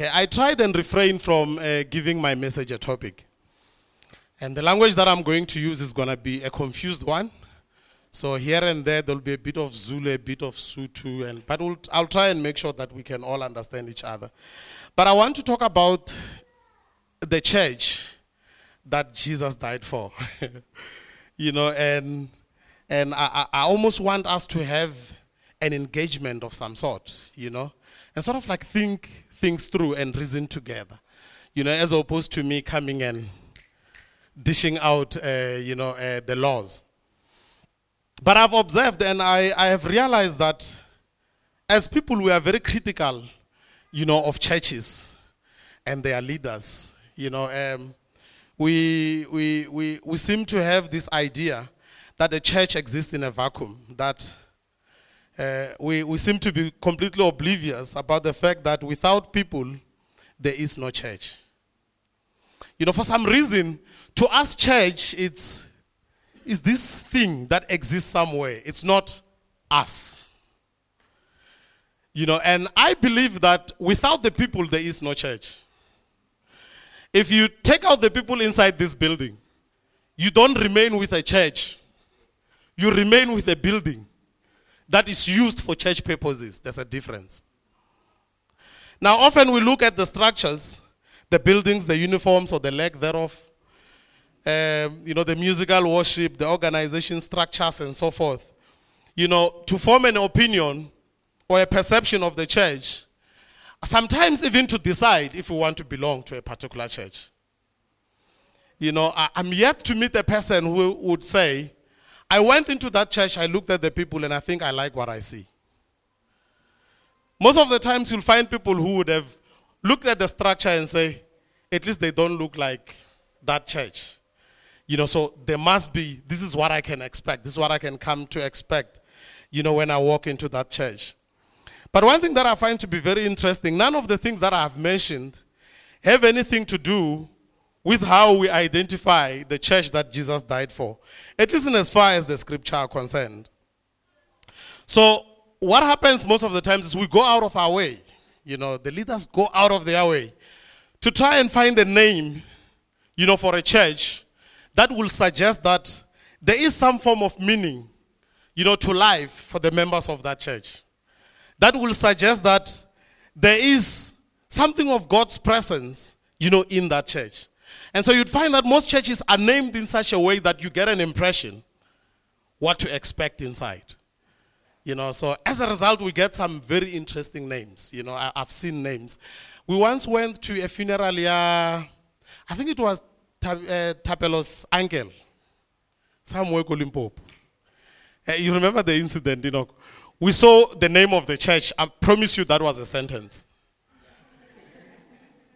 Okay, I tried and refrained from uh, giving my message a topic. And the language that I'm going to use is going to be a confused one. So here and there, there'll be a bit of Zulu, a bit of Sotho, and, but we'll, I'll try and make sure that we can all understand each other. But I want to talk about the church that Jesus died for. you know, and, and I, I almost want us to have an engagement of some sort, you know, and sort of like think things through and reason together, you know, as opposed to me coming and dishing out, uh, you know, uh, the laws. But I've observed and I, I have realized that as people, we are very critical, you know, of churches and their leaders. You know, um, we, we, we, we seem to have this idea that the church exists in a vacuum, that uh, we, we seem to be completely oblivious about the fact that without people, there is no church. You know, for some reason, to us, church, it's, it's this thing that exists somewhere. It's not us. You know, and I believe that without the people, there is no church. If you take out the people inside this building, you don't remain with a church, you remain with a building that is used for church purposes. There's a difference. Now, often we look at the structures, the buildings, the uniforms, or the lack thereof, um, you know, the musical worship, the organization structures, and so forth. You know, to form an opinion or a perception of the church, sometimes even to decide if we want to belong to a particular church. You know, I, am yet to meet a person who would say, I went into that church, I looked at the people, and I think I like what I see. Most of the times, you'll find people who would have looked at the structure and say, at least they don't look like that church. You know, so there must be, this is what I can expect. This is what I can come to expect, you know, when I walk into that church. But one thing that I find to be very interesting, none of the things that I have mentioned have anything to do with how we identify the church that Jesus died for, at least in as far as the scripture are concerned. So, what happens most of the times is we go out of our way, you know, the leaders go out of their way to try and find a name, you know, for a church that will suggest that there is some form of meaning, you know, to life for the members of that church. That will suggest that there is something of God's presence, you know, in that church. And so you'd find that most churches are named in such a way that you get an impression what to expect inside. You know, so as a result, we get some very interesting names. You know, I, have seen names. We once went to a funeral, yeah, I think it was uh, Thapelo's uncle, somewhere Limpopo. Uh, you remember the incident, you know? We saw the name of the church. I promise you that was a sentence.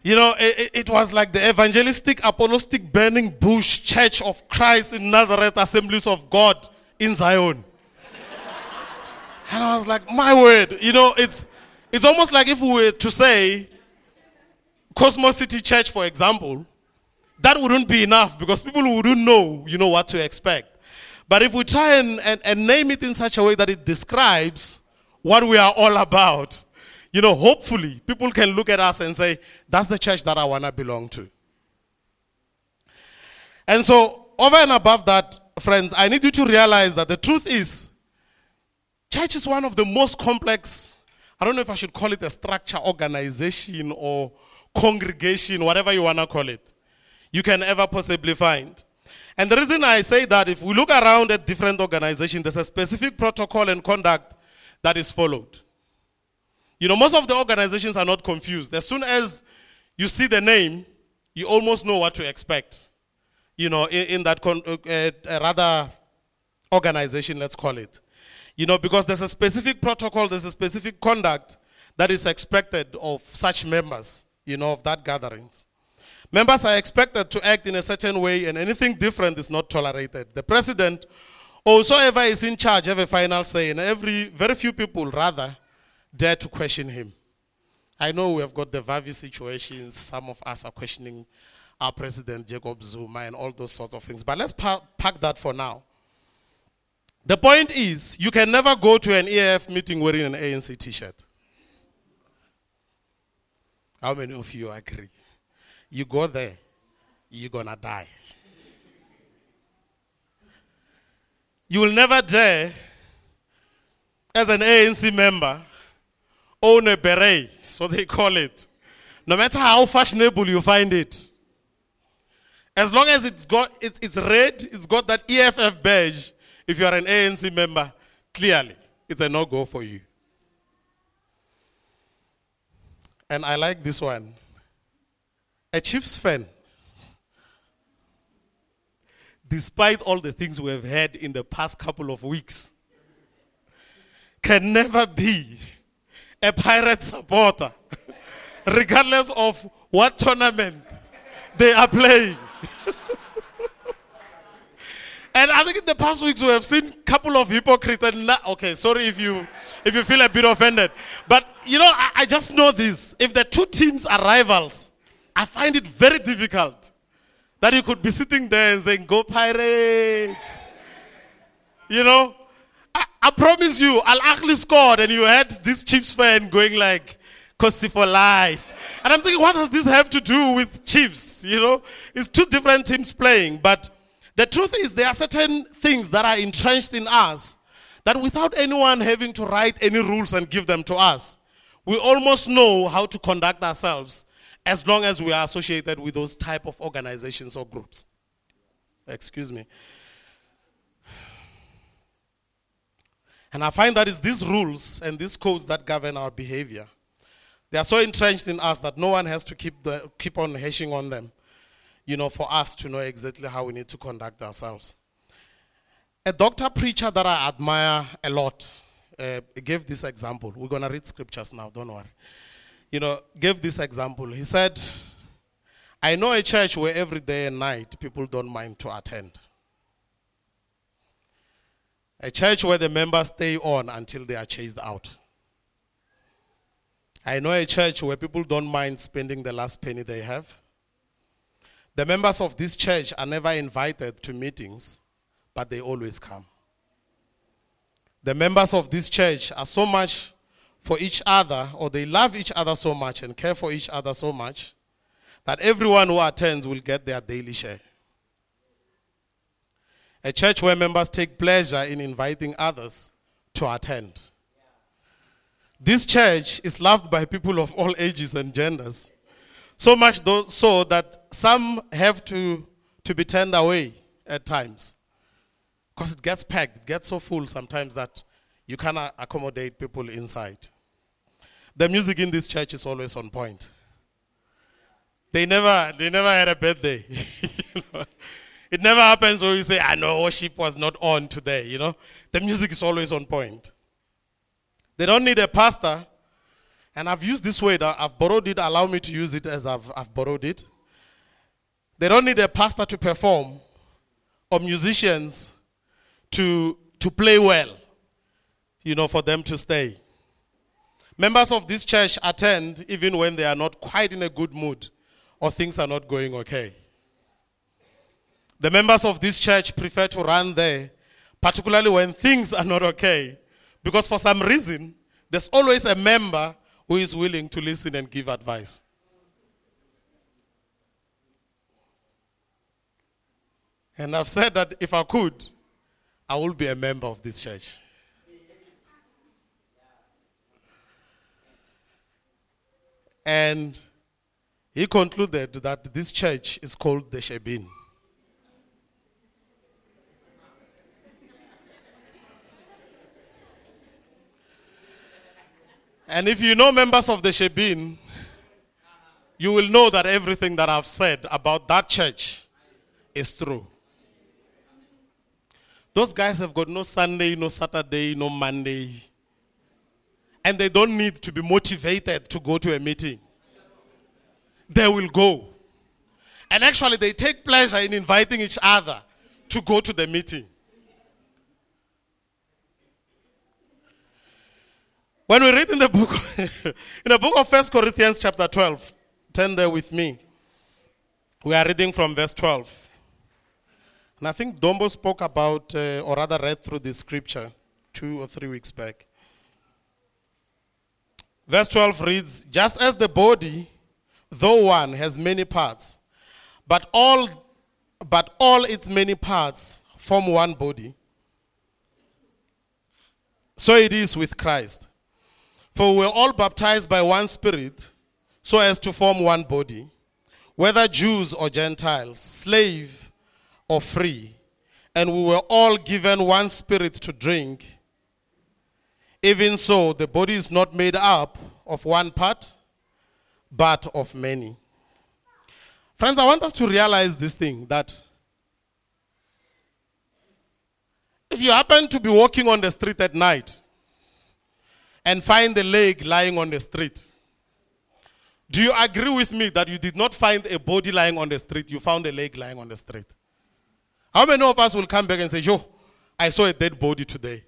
You know, it, it, was like the evangelistic, apostolic, burning bush church of Christ in Nazareth, assemblies of God in Zion. and I was like, my word, you know, it's, it's almost like if we were to say Cosmo City Church, for example, that wouldn't be enough because people wouldn't know, you know, what to expect. But if we try and, and, and name it in such a way that it describes what we are all about, you know, hopefully people can look at us and say, that's the church that I want to belong to. And so, over and above that, friends, I need you to realize that the truth is, church is one of the most complex, I don't know if I should call it a structure, organization, or congregation, whatever you want to call it, you can ever possibly find. And the reason I say that, if we look around at different organizations, there's a specific protocol and conduct that is followed. You know, most of the organizations are not confused. As soon as you see the name, you almost know what to expect. You know, in, in that con- uh, uh, rather organization, let's call it. You know, because there's a specific protocol, there's a specific conduct that is expected of such members, you know, of that gatherings. Members are expected to act in a certain way, and anything different is not tolerated. The president, or whosoever is in charge, have a final say, and every very few people rather dare to question him. I know we have got the Vavi situations. Some of us are questioning our president, Jacob Zuma, and all those sorts of things. But let's pa- pack that for now. The point is, you can never go to an EFF meeting wearing an ANC t shirt. How many of you agree? You go there, you're gonna die. You will never dare, as an ANC member, own a beret, so they call it. No matter how fashionable you find it. As long as it's got it's, it's red, it's got that EFF badge, if you are an ANC member, clearly it's a no-go for you. And I like this one. A Chiefs fan, despite all the things we have had in the past couple of weeks, can never be a pirate supporter, regardless of what tournament they are playing. and I think in the past weeks we have seen a couple of hypocrites. And not, okay, sorry if you if you feel a bit offended, but you know I, I just know this: if the two teams are rivals, I find it very difficult that you could be sitting there and saying, "Go Pirates." You know, I, I promise you, Al Ahly scored, and you had this Chiefs fan going like, "Khosi for life." And I'm thinking, what does this have to do with Chiefs? You know, it's two different teams playing. But the truth is, there are certain things that are entrenched in us that without anyone having to write any rules and give them to us, we almost know how to conduct ourselves as long as we are associated with those type of organizations or groups. Excuse me. And I find that it's these rules and these codes that govern our behavior. They are so entrenched in us that no one has to keep, the, keep on hashing on them, you know, for us to know exactly how we need to conduct ourselves. A doctor preacher that I admire a lot uh, gave this example. We're going to read scriptures now, don't worry. You know, gave this example. He said, I know a church where every day and night people don't mind to attend. A church where the members stay on until they are chased out. I know a church where people don't mind spending the last penny they have. The members of this church are never invited to meetings, but they always come. The members of this church are so much for each other, or they love each other so much and care for each other so much, that everyone who attends will get their daily share. A church where members take pleasure in inviting others to attend. This church is loved by people of all ages and genders. So much so that some have to, to be turned away at times. Because it gets packed, it gets so full sometimes that you cannot accommodate people inside. The music in this church is always on point. They never, they never had a birthday. you know? It never happens where you say, I know worship was not on today, you know. The music is always on point. They don't need a pastor. And I've used this word, uh, I've borrowed it, allow me to use it as I've, I've borrowed it. They don't need a pastor to perform or musicians to, to play well, you know, for them to stay. Members of this church attend even when they are not quite in a good mood or things are not going okay. The members of this church prefer to run there, particularly when things are not okay, because for some reason, there's always a member who is willing to listen and give advice. And I've said that if I could, I would be a member of this church. And he concluded that this church is called the Shebeen. And if you know members of the Shebeen, you will know that everything that I've said about that church is true. Those guys have got no Sunday, no Saturday, no Monday. And they don't need to be motivated to go to a meeting. They will go. And actually, they take pleasure in inviting each other to go to the meeting. When we read in the book, in the book of First Corinthians chapter 12, turn there with me. We are reading from verse 12. And I think Dombo spoke about, uh, or rather read through this scripture two or three weeks back. Verse 12 reads Just as the body though one, has many parts, but all, but all its many parts form one body. So it is with Christ. For we were all baptized by one Spirit, so as to form one body, whether Jews or Gentiles, slave or free, and we were all given one Spirit to drink. Even so, the body is not made up of one part, but of many. Friends, I want us to realize this thing that if you happen to be walking on the street at night and find the leg lying on the street, do you agree with me that you did not find a body lying on the street, you found a leg lying on the street? How many of us will come back and say, Yo, I saw a dead body today?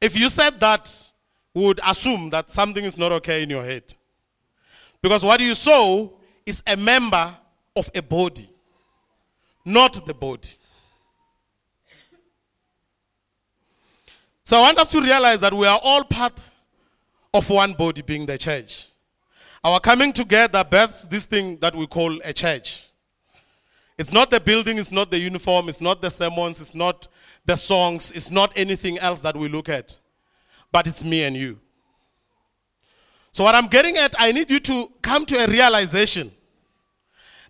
If you said that, we would assume that something is not okay in your head. Because what you saw is a member of a body, not the body. So I want us to realize that we are all part of one body, being the church. Our coming together births this thing that we call a church. It's not the building, it's not the uniform, it's not the sermons, it's not the songs, it's not anything else that we look at, but it's me and you. So, what I'm getting at, I need you to come to a realization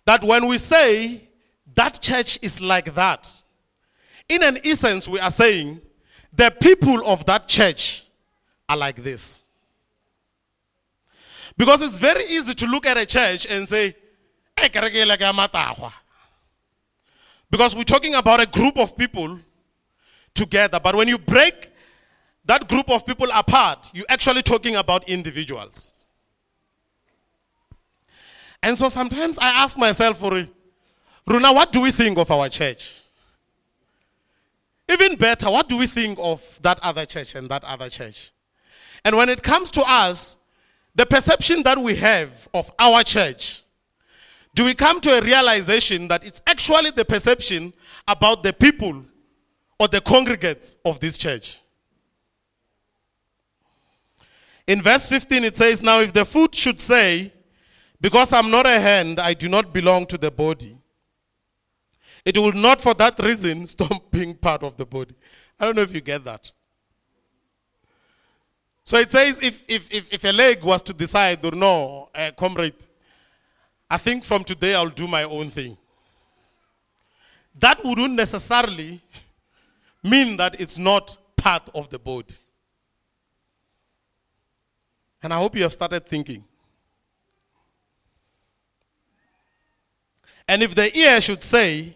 that when we say that church is like that, in an essence, we are saying the people of that church are like this. Because it's very easy to look at a church and say, because we're talking about a group of people together. But when you break that group of people apart, you're actually talking about individuals. And so sometimes I ask myself, Runa, what do we think of our church? Even better, what do we think of that other church and that other church? And when it comes to us, the perception that we have of our church do we come to a realization that it's actually the perception about the people or the congregates of this church? In verse 15, it says, Now if the foot should say, Because I'm not a hand, I do not belong to the body, it will not for that reason stop being part of the body. I don't know if you get that. So it says, if, if, if, if a leg was to decide, or no, uh, comrade, I think from today I'll do my own thing. That wouldn't necessarily mean that it's not part of the body. And I hope you have started thinking. And if the ear should say,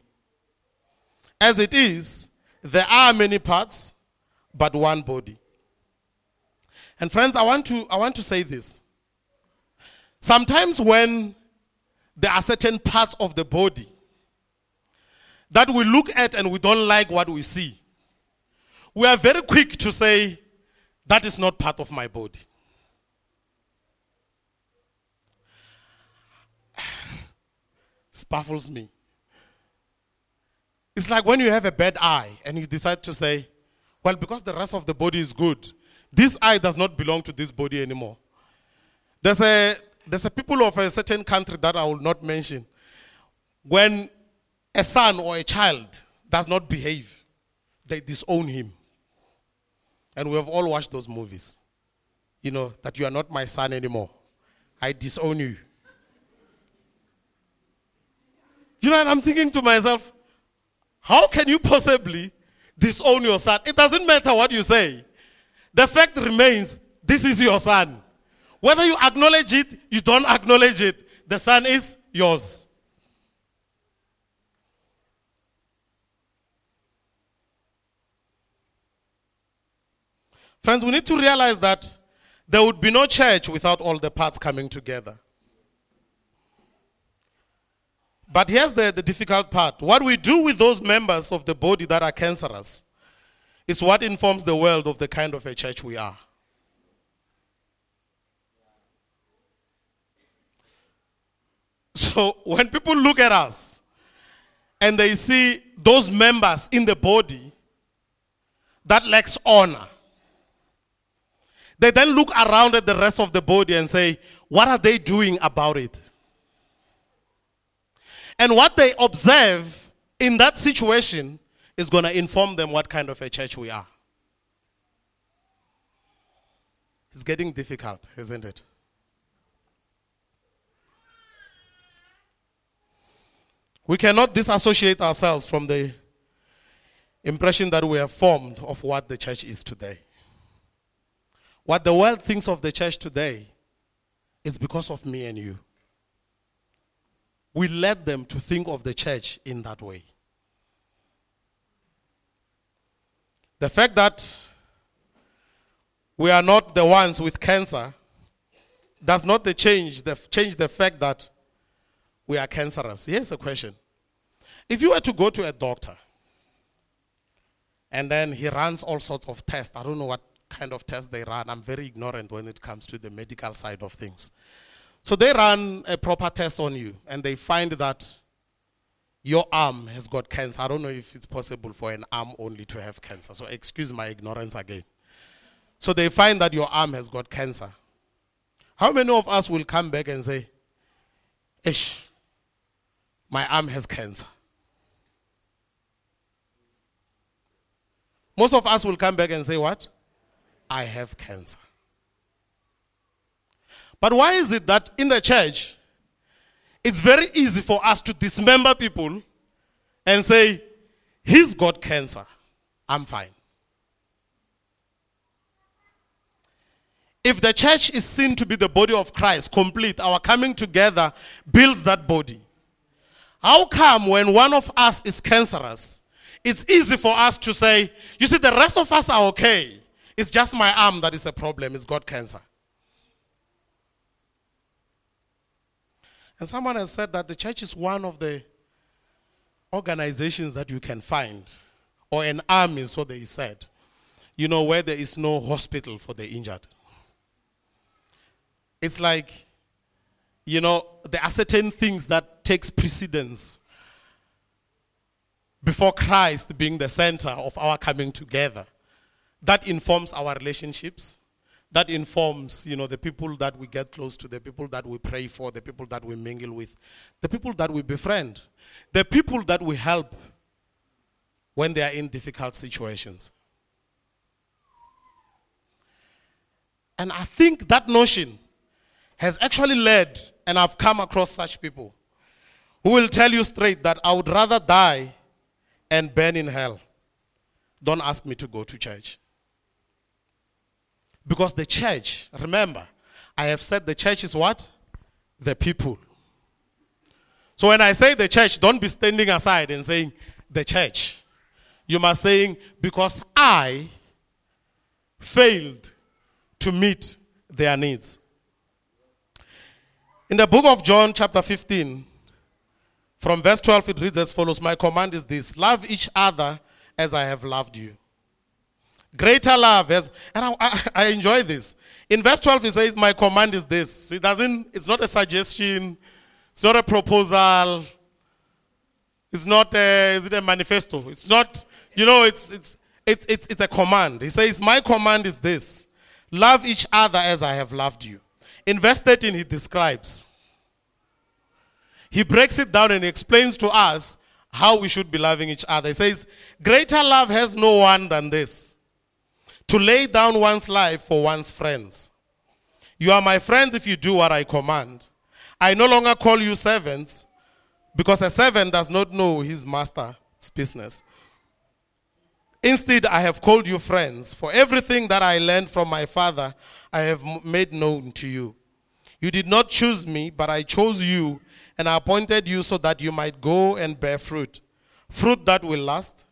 As it is, there are many parts, but one body. And friends, I want to, I want to say this. Sometimes when there are certain parts of the body that we look at and we don't like what we see. We are very quick to say, that is not part of my body. It baffles me. It's like when you have a bad eye and you decide to say, well, because the rest of the body is good, this eye does not belong to this body anymore. There's a there's a people of a certain country that I will not mention. When a son or a child does not behave, they disown him. And we have all watched those movies. You know, that you are not my son anymore. I disown you. You know, and I'm thinking to myself, how can you possibly disown your son? It doesn't matter what you say. The fact remains, this is your son. Whether you acknowledge it, you don't acknowledge it, the son is yours. Friends, we need to realize that there would be no church without all the parts coming together. But here's the, the difficult part. What we do with those members of the body that are cancerous is what informs the world of the kind of a church we are. So when people look at us and they see those members in the body that lacks honor, they then look around at the rest of the body and say, What are they doing about it? And what they observe in that situation is going to inform them what kind of a church we are. It's getting difficult, isn't it? We cannot disassociate ourselves from the impression that we have formed of what the church is today. What the world thinks of the church today is because of me and you. We led them to think of the church in that way. The fact that we are not the ones with cancer does not change the, change the fact that we are cancerous. Here's a question. If you were to go to a doctor and then he runs all sorts of tests, I don't know what kind of tests they run. I'm very ignorant when it comes to the medical side of things. So they run a proper test on you and they find that your arm has got cancer. I don't know if it's possible for an arm only to have cancer. So excuse my ignorance again. So they find that your arm has got cancer. How many of us will come back and say, Ish, my arm has cancer? Most of us will come back and say, What? I have cancer. But why is it that in the church, it's very easy for us to dismember people and say, He's got cancer. I'm fine. If the church is seen to be the body of Christ, complete, our coming together builds that body. How come when one of us is cancerous, it's easy for us to say, you see, the rest of us are okay. It's just my arm that is a problem. It's got cancer. And someone has said that the church is one of the organizations that you can find, or an army, so they said, you know, where there is no hospital for the injured. It's like, you know, there are certain things that takes precedence before Christ being the center of our coming together. That informs our relationships that informs you know the people that we get close to the people that we pray for the people that we mingle with the people that we befriend the people that we help when they are in difficult situations. And i think that notion has actually led and i've come across such people who will tell you straight that i would rather die and burn in hell. Don't ask me to go to church because the church, remember, I have said the church is what? The people. So when I say the church, don't be standing aside and saying the church. You must saying because I failed to meet their needs. In the book of John, chapter 15, from verse 12, it reads as follows My command is this love each other as I have loved you. Greater love has, and I, I, I, enjoy this. In verse 12, he says, My command is this. It doesn't, it's not a suggestion, it's not a proposal, it's not a, is it a manifesto? It's not, you know, it's, it's, it's, it's, it's a command. He says, My command is this love each other as I have loved you. In verse 13, he describes, he breaks it down and explains to us how we should be loving each other. He says, Greater love has no one than this to lay down one's life for one's friends. You are my friends if you do what I command. I no longer call you servants because a servant does not know his master's business. Instead, I have called you friends, for everything that I learned from my Father, I have made known to you. You did not choose me, but I chose you, and I appointed you so that you might go and bear fruit, fruit that will last.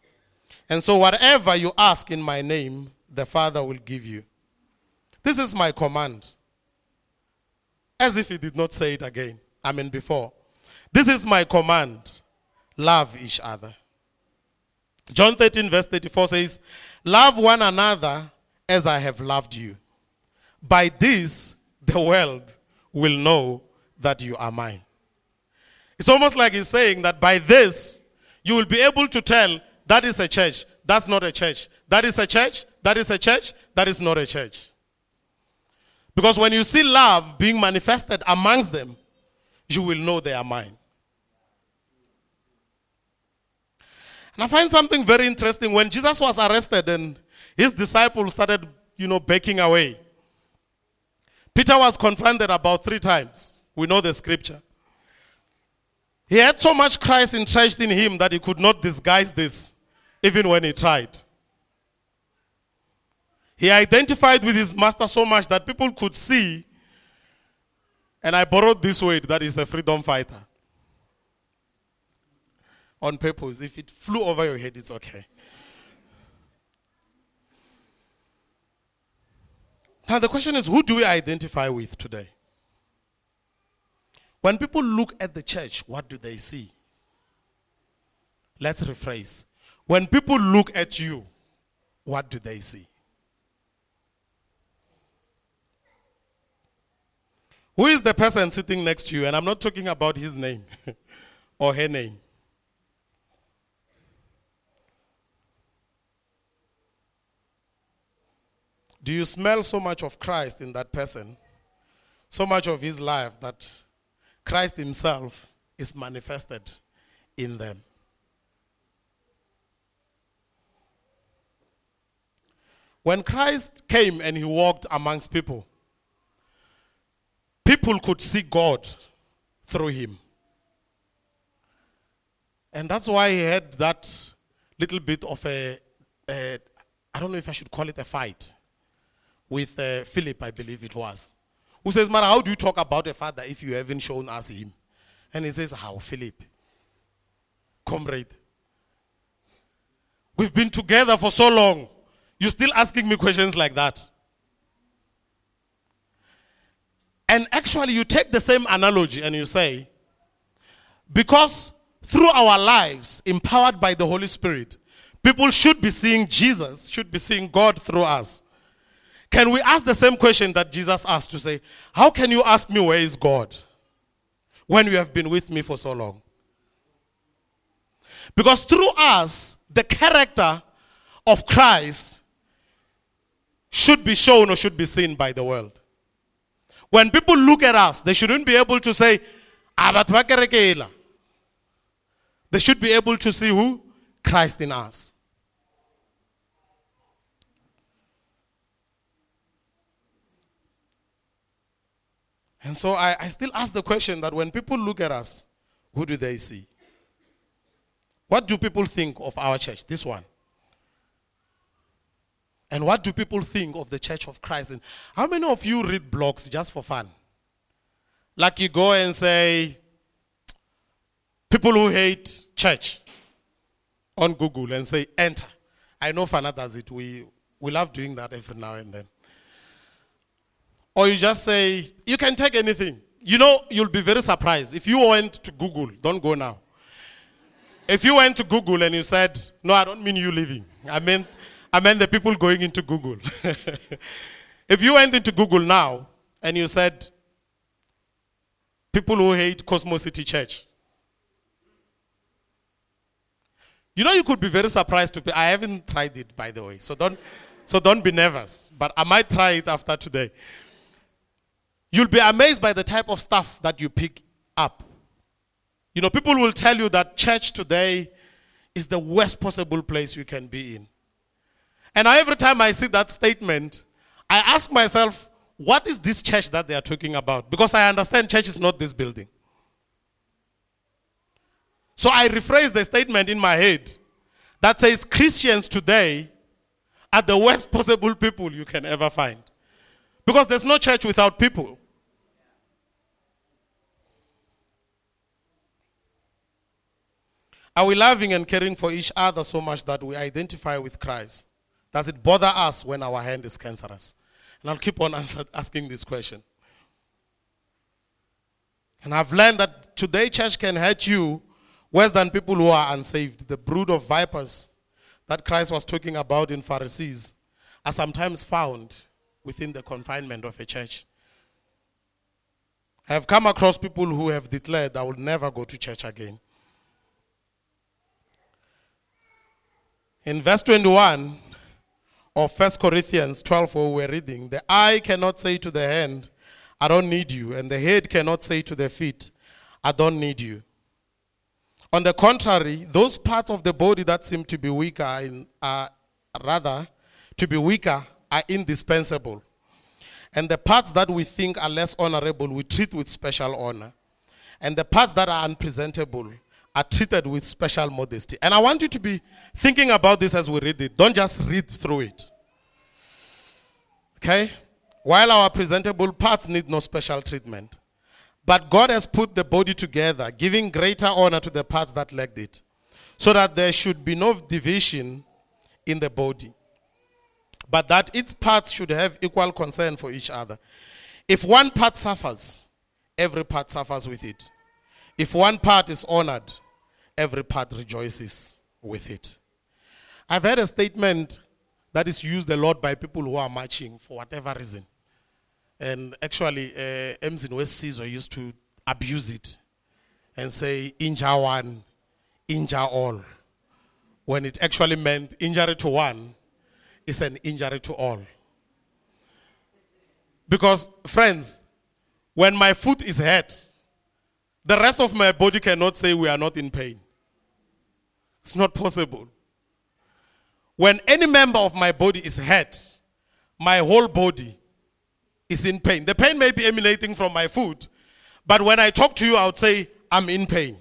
And so, whatever you ask in my name, the Father will give you. This is my command. As if he did not say it again. I mean, before. This is my command love each other. John 13, verse 34 says, Love one another as I have loved you. By this, the world will know that you are mine. It's almost like he's saying that by this, you will be able to tell that is a church, that's not a church. That is a church, that is a church, that is not a church. Because when you see love being manifested amongst them, you will know they are mine. And I find something very interesting. When Jesus was arrested and his disciples started, you know, backing away, Peter was confronted about three times. We know the scripture. He had so much Christ entrenched in him that he could not disguise this, even when he tried. He identified with his master so much that people could see, and I borrowed this word that is a freedom fighter. On purpose. If it flew over your head, it's okay. Now, the question is who do we identify with today? When people look at the church, what do they see? Let's rephrase. When people look at you, what do they see? Who is the person sitting next to you? And I'm not talking about his name or her name. Do you smell so much of Christ in that person? So much of his life that Christ himself is manifested in them. When Christ came and he walked amongst people, people could see God through him. And that's why he had that little bit of a, a I don't know if I should call it a fight with uh, Philip, I believe it was who says, Mara, how do you talk about a father if you haven't shown us him? And he says, How, Philip? Comrade. We've been together for so long. You're still asking me questions like that. And actually, you take the same analogy and you say, because through our lives, empowered by the Holy Spirit, people should be seeing Jesus, should be seeing God through us. Can we ask the same question that Jesus asked to say, How can you ask me where is God when you have been with me for so long? Because through us, the character of Christ should be shown or should be seen by the world. When people look at us, they shouldn't be able to say, ah, They should be able to see who? Christ in us. And so I, I still ask the question that when people look at us, who do they see? What do people think of our church? This one. And what do people think of the Church of Christ? And how many of you read blogs just for fun? Like you go and say, people who hate church on Google and say, enter. I know Fana does it. We, we love doing that every now and then. Or you just say, you can take anything. You know, you'll be very surprised. If you went to Google, don't go now. If you went to Google and you said, no, I don't mean you leaving. I mean, I meant the people going into Google. if you went into Google now and you said, people who hate Cosmo City Church, you know, you could be very surprised to be. I haven't tried it, by the way, so don't, so don't be nervous. But I might try it after today. You'll be amazed by the type of stuff that you pick up. You know, people will tell you that church today is the worst possible place you can be in. And every time I see that statement, I ask myself, what is this church that they are talking about? Because I understand church is not this building. So I rephrase the statement in my head that says Christians today are the worst possible people you can ever find. Because there's no church without people. Are we loving and caring for each other so much that we identify with Christ? Does it bother us when our hand is cancerous? And I'll keep on answer, asking this question. And I've learned that today church can hurt you worse than people who are unsaved. The brood of vipers that Christ was talking about in Pharisees are sometimes found within the confinement of a church. I have come across people who have declared, I will never go to church again. In verse 21 of 1 Corinthians 12, where we're reading, the eye cannot say to the hand, I don't need you, and the head cannot say to the feet, I don't need you. On the contrary, those parts of the body that seem to be weaker are rather to be weaker are indispensable. And the parts that we think are less honorable, we treat with special honor. And the parts that are unpresentable are treated with special modesty. And I want you to be thinking about this as we read it. Don't just read through it. Okay? While our presentable parts need no special treatment. But God has put the body together, giving greater honor to the parts that lacked it, so that there should be no division in the body but that its parts should have equal concern for each other. If one part suffers, every part suffers with it. If one part is honored, every part rejoices with it. I've heard a statement that is used a lot by people who are marching for whatever reason. And actually, uh, Emzin West Caesar used to abuse it and say, injure one, injure all. When it actually meant injury to one, is an injury to all. Because, friends, when my foot is hurt, the rest of my body cannot say we are not in pain. It's not possible. When any member of my body is hurt, my whole body is in pain. The pain may be emanating from my foot, but when I talk to you, I would say, I'm in pain.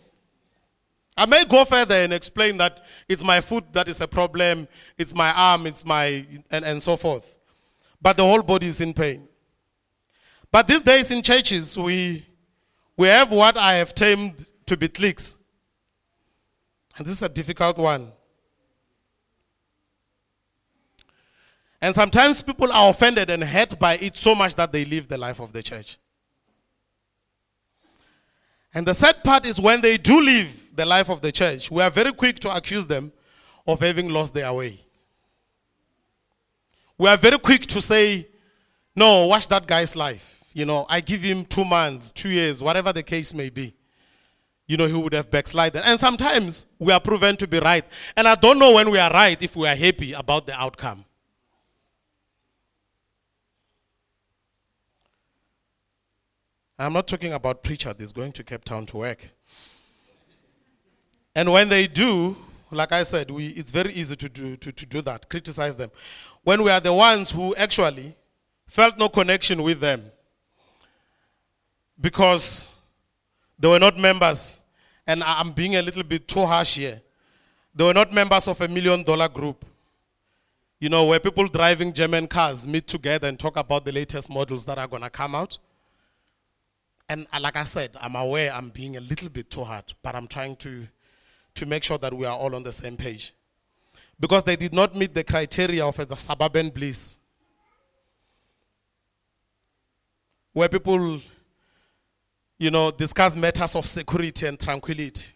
I may go further and explain that it's my foot that is a problem, it's my arm, it's my, and, and so forth. But the whole body is in pain. But these days in churches, we, we have what I have termed to be cliques. And this is a difficult one. And sometimes people are offended and hurt by it so much that they leave the life of the church. And the sad part is when they do leave, the life of the church, we are very quick to accuse them of having lost their way. We are very quick to say, no, watch that guy's life. You know, I give him two months, two years, whatever the case may be. You know, he would have backslided. And sometimes we are proven to be right. And I don't know when we are right if we are happy about the outcome. I'm not talking about preacher that's going to Cape Town to work. And when they do, like I said, we, it's very easy to do, to, to do that, criticize them. When we are the ones who actually felt no connection with them because they were not members, and I'm being a little bit too harsh here. They were not members of a million dollar group. You know, where people driving German cars meet together and talk about the latest models that are going to come out. And like I said, I'm aware I'm being a little bit too hard, but I'm trying to to make sure that we are all on the same page. Because they did not meet the criteria of the suburban bliss. Where people, you know, discuss matters of security and tranquility.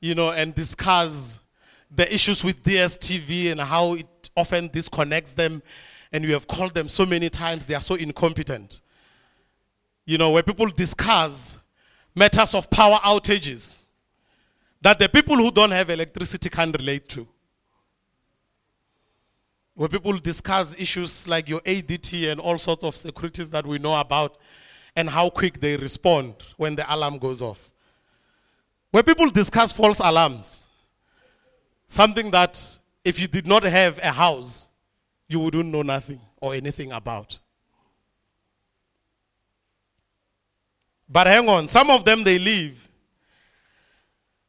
You know, and discuss the issues with DSTV and how it often disconnects them. And we have called them so many times, they are so incompetent. You know, where people discuss matters of power outages that the people who don't have electricity can relate to. Where people discuss issues like your ADT and all sorts of securities that we know about and how quick they respond when the alarm goes off. Where people discuss false alarms, something that if you did not have a house, you wouldn't know nothing or anything about. But hang on, some of them they leave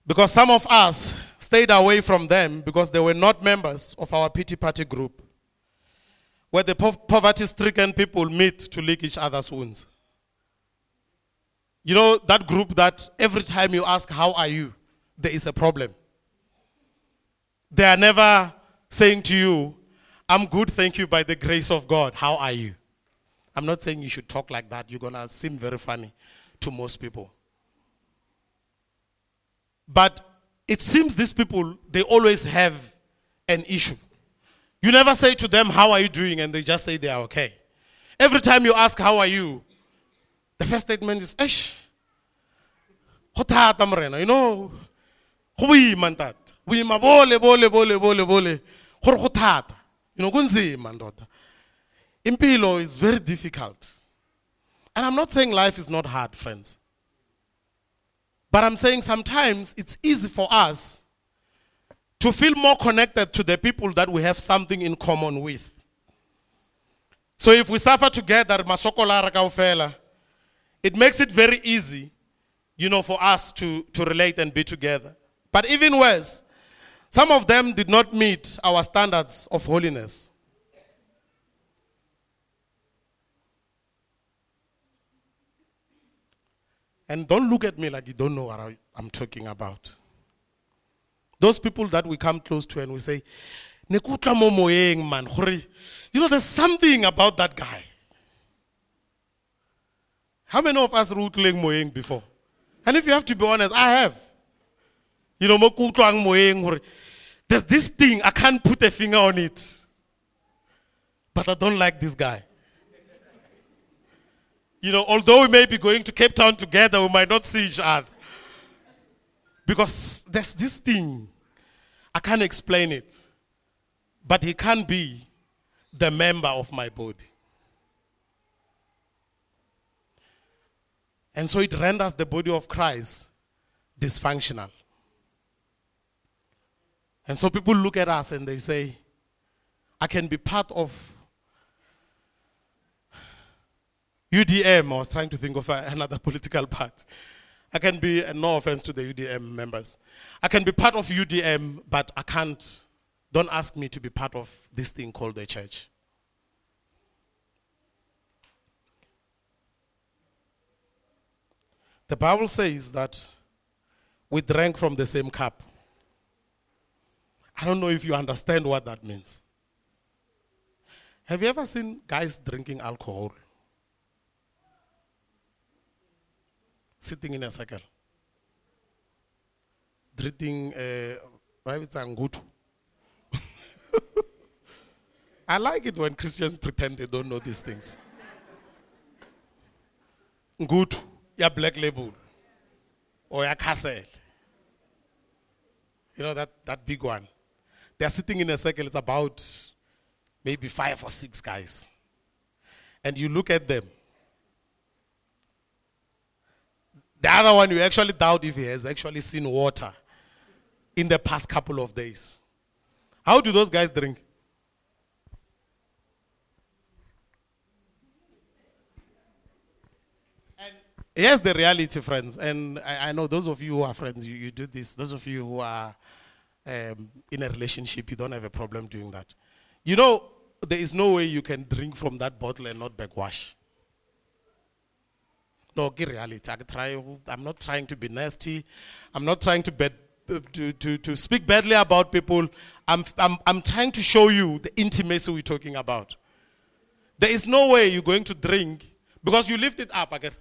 because some of us stayed away from them because they were not members of our pity party group, where the po- poverty stricken people meet to lick each other's wounds. You know, that group that every time you ask, How are you? there is a problem. They are never saying to you, I'm good, thank you, by the grace of God. How are you? I'm not saying you should talk like that. You're going to seem very funny to most people. But it seems these people, they always have an issue. You never say to them, How are you doing? And they just say they are okay. Every time you ask, How are you? The first statement is, Eish, you know, go boima ntata boima bole bole bole bole bole gore go you know kunzima ndoda. Impilo is very difficult. And i'm not saying life is not hard friends. But i'm saying sometimes it's easy for us to feel more connected to the people that we have something in common with. So if we suffer together masokolara kaofela it makes it very easy you know for us to to relate and be together but even worse, some of them did not meet our standards of holiness. And don't look at me like you don't know what I, am talking about. Those people that we come close to and we say, man, you know, there's something about that guy. How many of us root moyeng before? And if you have to be honest, I have. You know, there's this thing, I can't put a finger on it. But I don't like this guy. You know, although we may be going to Cape Town together, we might not see each other. Because there's this thing, I can't explain it. But he can't be the member of my body. And so it renders the body of Christ dysfunctional. And so people look at us and they say, I can be part of UDM. I was trying to think of another political part. I can be, no offense to the UDM members, I can be part of UDM, but I can't, don't ask me to be part of this thing called the church. The Bible says that we drank from the same cup. I don't know if you understand what that means. Have you ever seen guys drinking alcohol? Sitting in a circle. Drinking, uh, ngutu. I like it when Christians pretend they don't know these things. Ngutu, ya black label, or ya castle. You know that, that big one. They're sitting in a circle, it's about maybe five or six guys. And you look at them. The other one, you actually doubt if he has actually seen water in the past couple of days. How do those guys drink? Here's the reality, friends. And I, I know those of you who are friends, you, you do this. Those of you who are um, in a relationship, you don't have a problem doing that. You know, there is no way you can drink from that bottle and not backwash. No, get reality. I try, I'm not trying to be nasty. I'm not trying to, bed, to, to, to speak badly about people. I'm, I'm, I'm trying to show you the intimacy we're talking about. There is no way you're going to drink because you lift it up again.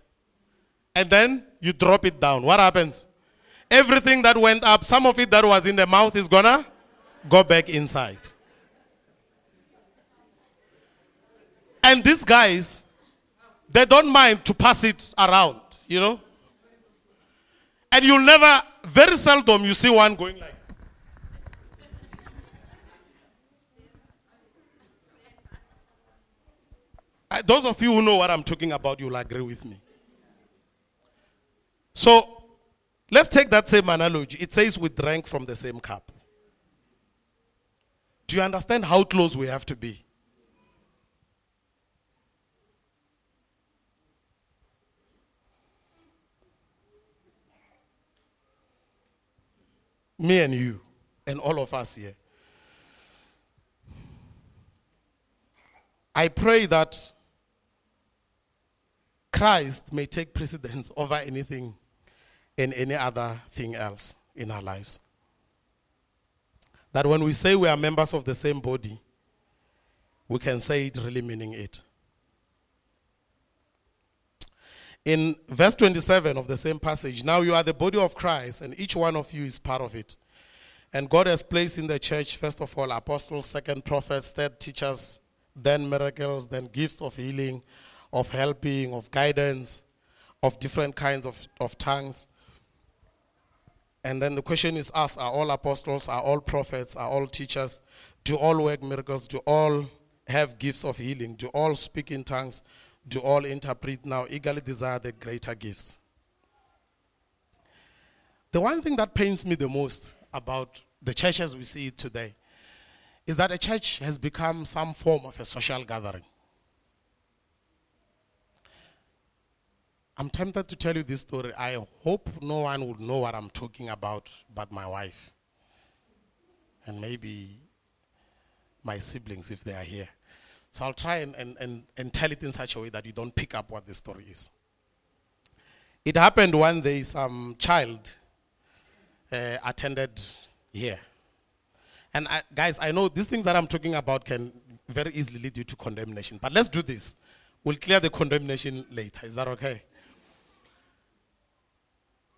And then you drop it down. What happens? Everything that went up, some of it that was in the mouth is gonna go back inside. And these guys, they don't mind to pass it around, you know. And you'll never, very seldom, you see one going like. Those of you who know what I'm talking about, you'll agree with me. So Let's take that same analogy. It says we drank from the same cup. Do you understand how close we have to be? Me and you, and all of us here. I pray that Christ may take precedence over anything and any other thing else in our lives. That when we say we are members of the same body, we can say it really meaning it. In verse 27 of the same passage, now you are the body of Christ, and each one of you is part of it. And God has placed in the church, first of all, apostles, second, prophets, third, teachers, then miracles, then gifts of healing, of helping, of guidance, of different kinds of, of tongues. And then the question is asked Are all apostles, are all prophets, are all teachers? Do all work miracles? Do all have gifts of healing? Do all speak in tongues? Do all interpret? Now, eagerly desire the greater gifts. The one thing that pains me the most about the churches we see today is that a church has become some form of a social gathering. I'm tempted to tell you this story. I hope no one would know what I'm talking about but my wife. And maybe my siblings if they are here. So I'll try and, and, and, and tell it in such a way that you don't pick up what the story is. It happened one day, some child uh, attended here. And I, guys, I know these things that I'm talking about can very easily lead you to condemnation. But let's do this. We'll clear the condemnation later. Is that okay?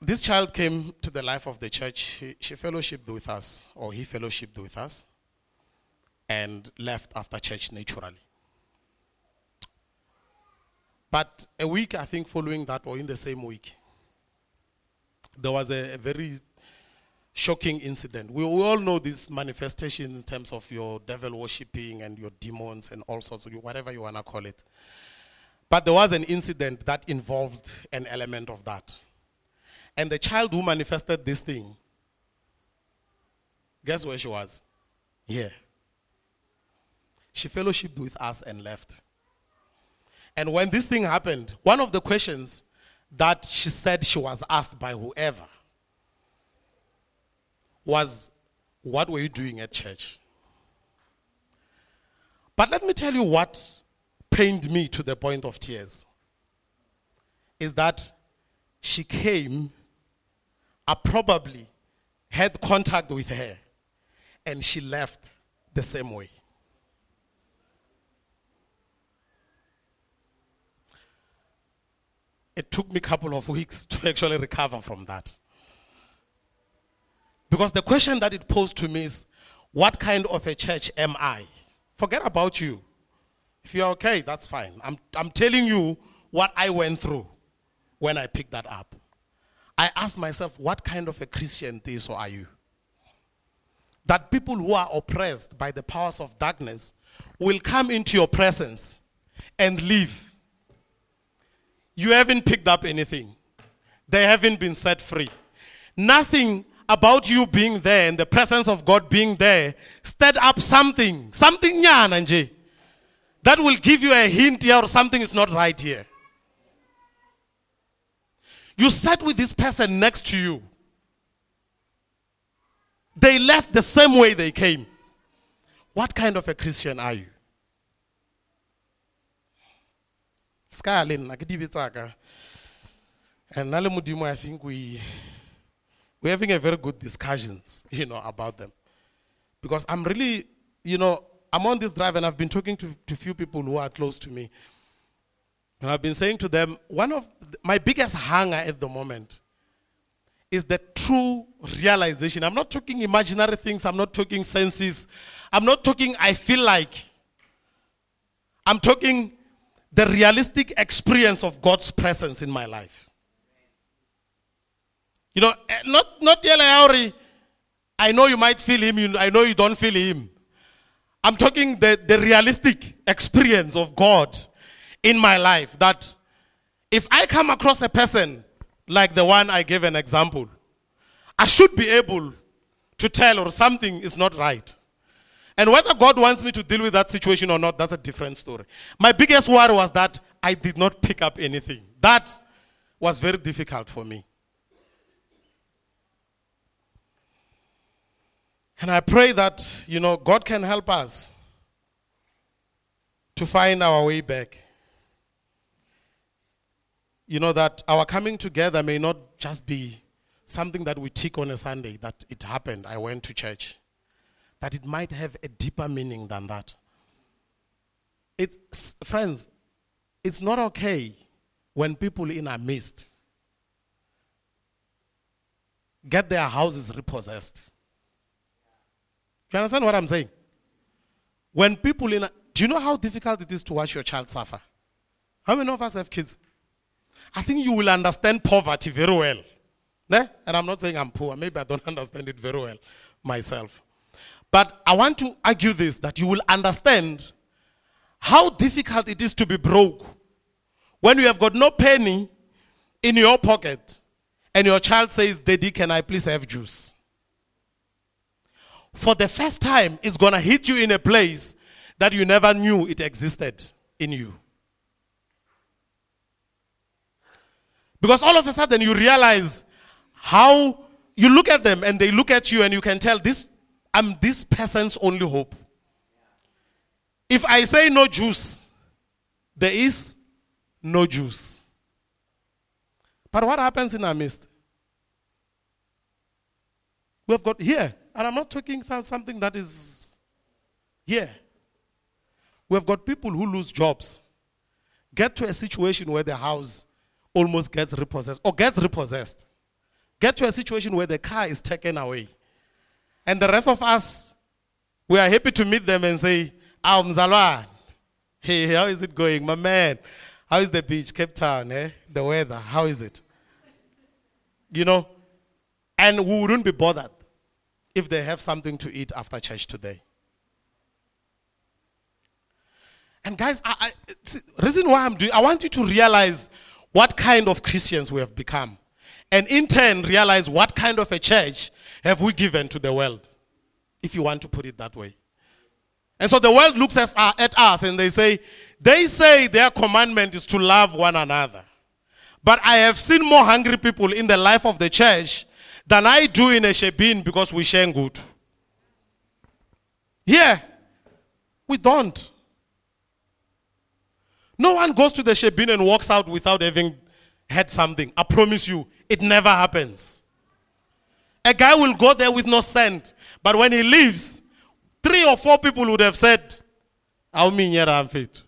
This child came to the life of the church. She, fellowshipped with us, or he fellowshipped with us, and left after church naturally. But a week, I think, following that, or in the same week, there was a, a very shocking incident. We, we, all know this manifestation in terms of your devil worshipping and your demons and all sorts of whatever you want to call it. But there was an incident that involved an element of that. And the child who manifested this thing, guess where she was? Here. She fellowshipped with us and left. And when this thing happened, one of the questions that she said she was asked by whoever was, What were you doing at church? But let me tell you what pained me to the point of tears is that she came I probably had contact with her and she left the same way. It took me a couple of weeks to actually recover from that. Because the question that it posed to me is what kind of a church am I? Forget about you. If you're okay, that's fine. I'm, I'm telling you what I went through when I picked that up. I ask myself, what kind of a Christian this are you? That people who are oppressed by the powers of darkness will come into your presence and leave. You haven't picked up anything. They haven't been set free. Nothing about you being there and the presence of God being there stirred up something, something that will give you a hint here or something is not right here. You sat with this person next to you. They left the same way they came. What kind of a Christian are you? Skalin, and Nale Mudimo, I think we we're having a very good discussions, you know, about them. Because I'm really, you know, I'm on this drive and I've been talking to, to few people who are close to me. And I've been saying to them, one of my biggest hunger at the moment is the true realization. I'm not talking imaginary things, I'm not talking senses, I'm not talking I feel like. I'm talking the realistic experience of God's presence in my life. You know, eh, not not Yelayauri. I know you might feel him, I know you don't feel him. I'm talking the, the realistic experience of God in my life that if I come across a person like the one I gave an example, I should be able to tell or something is not right. And whether God wants me to deal with that situation or not, that's a different story. My biggest worry was that I did not pick up anything. That was very difficult for me. And I pray that, you know, God can help us to find our way back you know, that our coming together may not just be something that we tick on a Sunday, that it happened, I went to church. That it might have a deeper meaning than that. It's, friends, it's not okay when people in our midst get their houses repossessed. Do You understand what I'm saying? When people in, a, do you know how difficult it is to watch your child suffer? How many of us have kids? I think you will understand poverty very well. Ne? And I'm not saying I'm poor. Maybe I don't understand it very well myself. But I want to argue this that you will understand how difficult it is to be broke when you have got no penny in your pocket and your child says, Daddy, can I please have juice? For the first time, it's going to hit you in a place that you never knew it existed in you. Because all of a sudden you realize how you look at them and they look at you and you can tell this I'm this person's only hope. If I say no juice, there is no juice. But what happens in our midst? We've got here, and I'm not talking about something that is here. We've got people who lose jobs, get to a situation where the house almost gets repossessed or gets repossessed. Get to a situation where the car is taken away. And the rest of us, we are happy to meet them and say, Ah, hey, how is it going? My man, how is the beach, Cape Town, eh? The weather, how is it? You know? And we wouldn't be bothered if they have something to eat after church today. And guys, I, I, reason why I'm doing, I want you to realize what kind of Christians we have become. And in turn, realize what kind of a church have we given to the world, if you want to put it that way. And so the world looks at, uh, at us and they say, they say their commandment is to love one another. But I have seen more hungry people in the life of the church than I do in a shebeen because we share good. Here, we don't. No one goes to the shebeen and walks out without having had something. I promise you, it never happens. A guy will go there with no scent, but when he leaves, three or four people would have said, I'll mean I'm fit.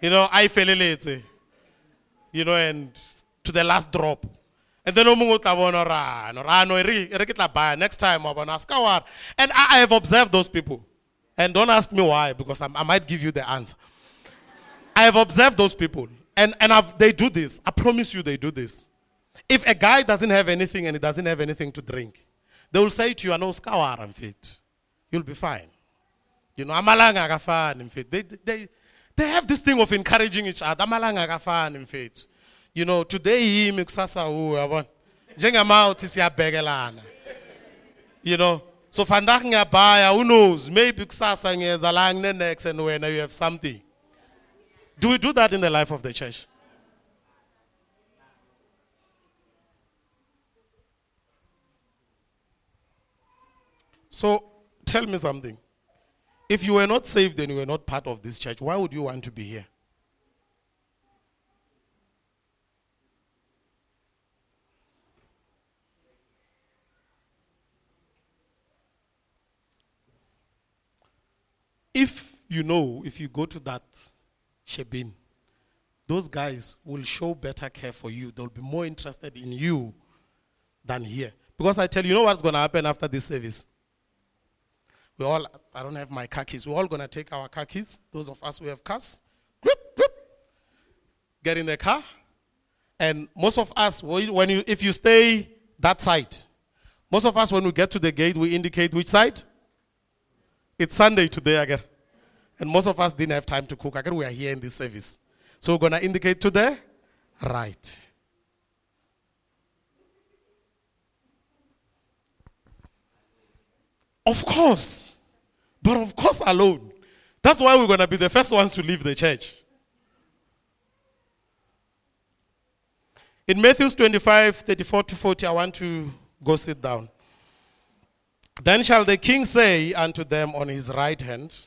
You know, I fell late. You know, and to the last drop. And then omungu tla bona rano rano re re ke tla buy next time wa bona ska wa and I, I have observed those people and don't ask me why because I, I might give you the answer I have observed those people and and I've, they do this. I promise you they do this. If a guy doesn't have anything and he doesn't have anything to drink they will say to you I know ska wa fit. You'll be fine. You know amalanga akafani mfethu they they they have this thing of encouraging each other. Amalanga akafani mfethu you know today yimi kusasa uwe yabona. Njengamawuthi siyabhekelana you know so vandag ngiyabhaya who knows? Maybe kusasa ngiyeza la ngine-next and wena you have something do we do that in the life of the church? So tell me something. If you were not saved and you were not part of this church why would you want to be here? If you know, if you go to that Those guys will show better care for you. They'll be more interested in you than here. Because I tell you, you know what's going to happen after this service? We all, I don't have my keys. We're all going to take our keys, those of us who have cars, get in the car. And most of us, when you, if you stay that side, most of us, when we get to the gate, we indicate which side? It's Sunday today again. And most of us didn't have time to cook. Again, we are here in this service. So we're going to indicate to the right. Of course. But of course, alone. That's why we're going to be the first ones to leave the church. In Matthew 25, 34 to 40, I want to go sit down. Then shall the king say unto them on his right hand,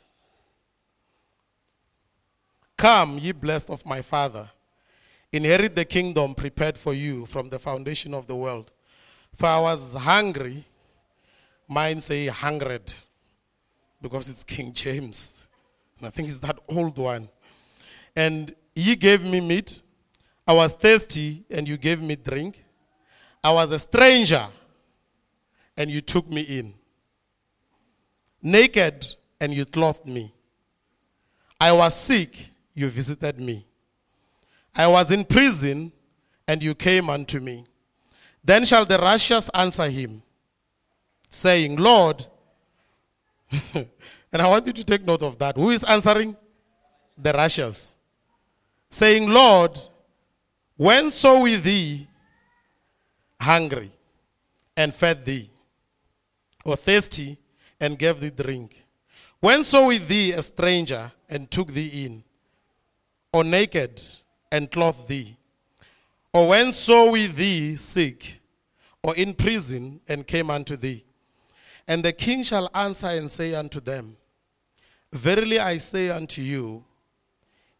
Come, ye blessed of my father, inherit the kingdom prepared for you from the foundation of the world. For I was hungry, mine say hungered, because it's King James. And I think it's that old one. And Ye gave me meat. I was thirsty, and you gave me drink. I was a stranger, and you took me in. Naked, and you clothed me. I was sick, you visited me. I was in prison, and you came unto me. Then shall the righteous answer him, saying, Lord, and I want you to take note of that. Who is answering? The righteous. Saying, Lord, when saw we thee hungry and fed thee, or thirsty and gave thee drink? When saw we thee a stranger and took thee in, or naked and clothed thee? Or when saw we thee sick, or in prison and came unto thee? And the king shall answer and say unto them, Verily I say unto you,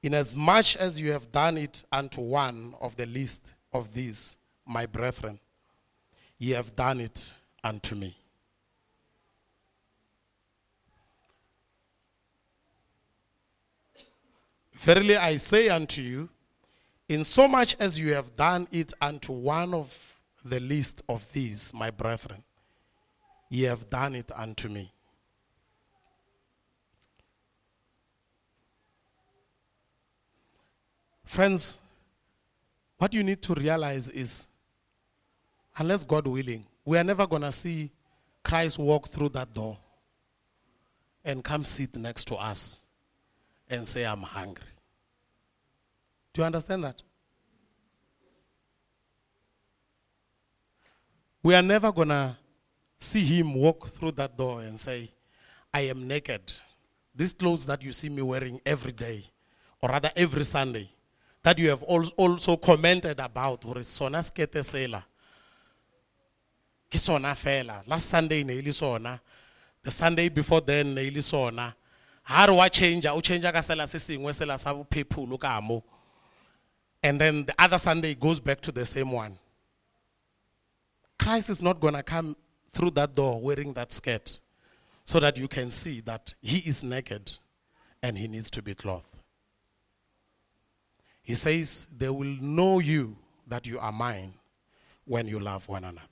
inasmuch as you have done it unto one of the least of these, my brethren, ye have done it unto me. Verily I say unto you, in so much as you have done it unto one of the least of these, my brethren, ye have done it unto me. Friends, what you need to realize is, unless God willing, we are never going to see Christ walk through that door and come sit next to us and say, I'm hungry. Do you understand that? We are never going to see him walk through that door and say, I am naked. These clothes that you see me wearing every day, or rather every Sunday, that you have also commented about, or sona skete sela. Sona fela. Last Sunday ne ile sona. The Sunday before then ne ile sona. Ha re wa change, o change ka sela se sengwe sela sa ka mo and then the other Sunday goes back to the same one. Christ is not going to come through that door wearing that skirt so that you can see that he is naked and he needs to be clothed. He says, They will know you that you are mine when you love one another.